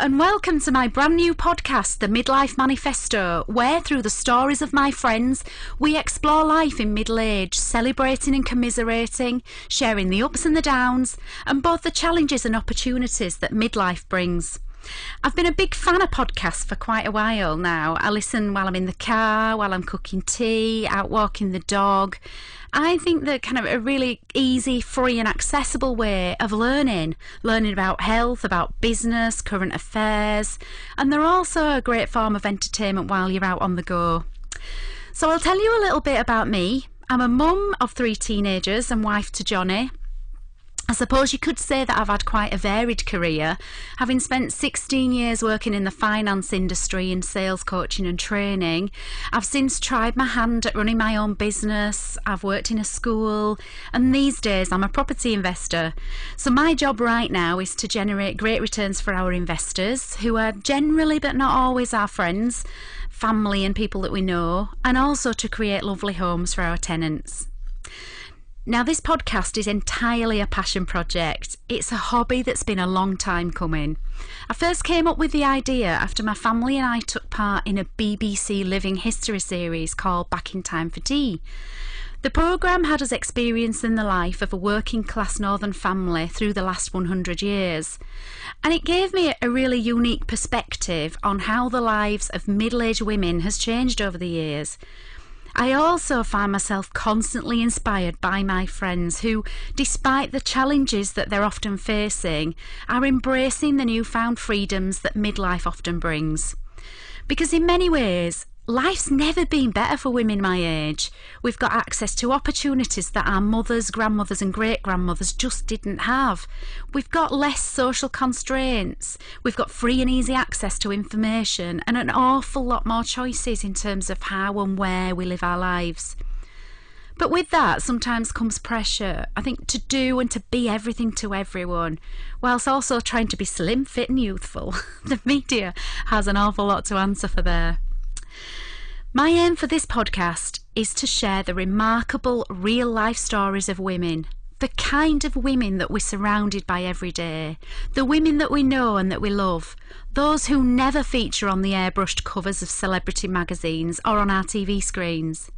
And welcome to my brand new podcast, The Midlife Manifesto, where through the stories of my friends, we explore life in middle age, celebrating and commiserating, sharing the ups and the downs, and both the challenges and opportunities that midlife brings. I've been a big fan of podcasts for quite a while now. I listen while I'm in the car, while I'm cooking tea, out walking the dog. I think they're kind of a really easy, free, and accessible way of learning. Learning about health, about business, current affairs, and they're also a great form of entertainment while you're out on the go. So, I'll tell you a little bit about me. I'm a mum of three teenagers and wife to Johnny. I suppose you could say that I've had quite a varied career, having spent 16 years working in the finance industry in sales coaching and training. I've since tried my hand at running my own business, I've worked in a school, and these days I'm a property investor. So, my job right now is to generate great returns for our investors, who are generally but not always our friends, family, and people that we know, and also to create lovely homes for our tenants. Now, this podcast is entirely a passion project. It's a hobby that's been a long time coming. I first came up with the idea after my family and I took part in a BBC Living History series called Back in Time for Tea. The programme had us experiencing the life of a working class northern family through the last 100 years, and it gave me a really unique perspective on how the lives of middle aged women has changed over the years. I also find myself constantly inspired by my friends who, despite the challenges that they're often facing, are embracing the newfound freedoms that midlife often brings. Because in many ways, Life's never been better for women my age. We've got access to opportunities that our mothers, grandmothers, and great grandmothers just didn't have. We've got less social constraints. We've got free and easy access to information and an awful lot more choices in terms of how and where we live our lives. But with that sometimes comes pressure, I think, to do and to be everything to everyone, whilst also trying to be slim, fit, and youthful. the media has an awful lot to answer for there. My aim for this podcast is to share the remarkable real life stories of women, the kind of women that we're surrounded by every day, the women that we know and that we love, those who never feature on the airbrushed covers of celebrity magazines or on our TV screens.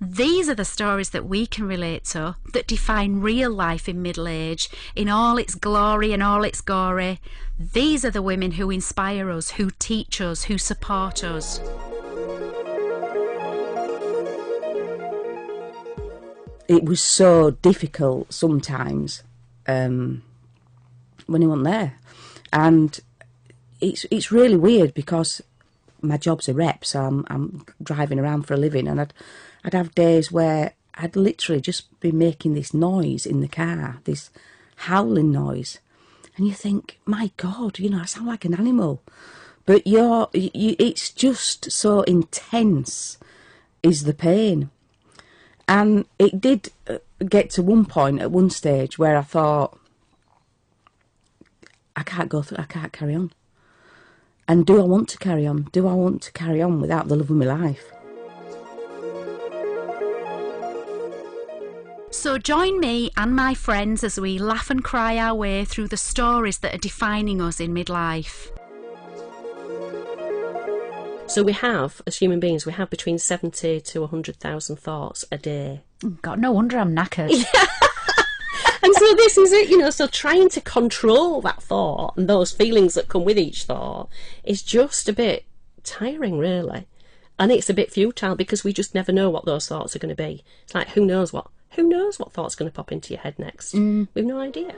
These are the stories that we can relate to, that define real life in middle age, in all its glory and all its glory. These are the women who inspire us, who teach us, who support us. It was so difficult sometimes um, when he wasn't there, and it's it's really weird because my job's a rep, so I'm I'm driving around for a living, and I'd I'd have days where I'd literally just be making this noise in the car, this howling noise, and you think, my God, you know, I sound like an animal, but you're you, it's just so intense, is the pain and it did uh, get to one point at one stage where I thought, I can't go through, I can't carry on. And do I want to carry on? Do I want to carry on without the love of my life? So join me and my friends as we laugh and cry our way through the stories that are defining us in midlife. So we have, as human beings, we have between 70 to 100,000 thoughts a day. God, no wonder I'm knackered. and so this is it, you know, so trying to control that thought and those feelings that come with each thought is just a bit tiring, really. And it's a bit futile because we just never know what those thoughts are going to be. It's like, who knows what? Who knows what thought's going to pop into your head next? Mm. We've no idea.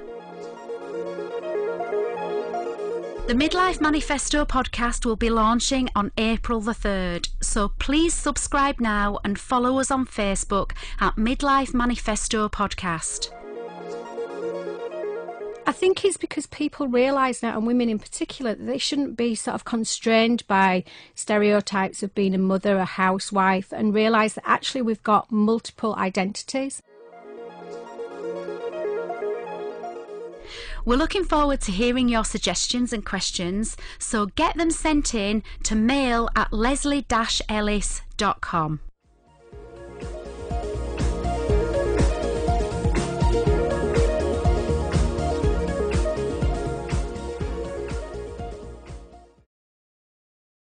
The Midlife Manifesto podcast will be launching on April the 3rd, so please subscribe now and follow us on Facebook at Midlife Manifesto Podcast. I think it's because people realise now, and women in particular, that they shouldn't be sort of constrained by stereotypes of being a mother, a housewife, and realise that actually we've got multiple identities. We're looking forward to hearing your suggestions and questions, so get them sent in to mail at leslie-ellis.com.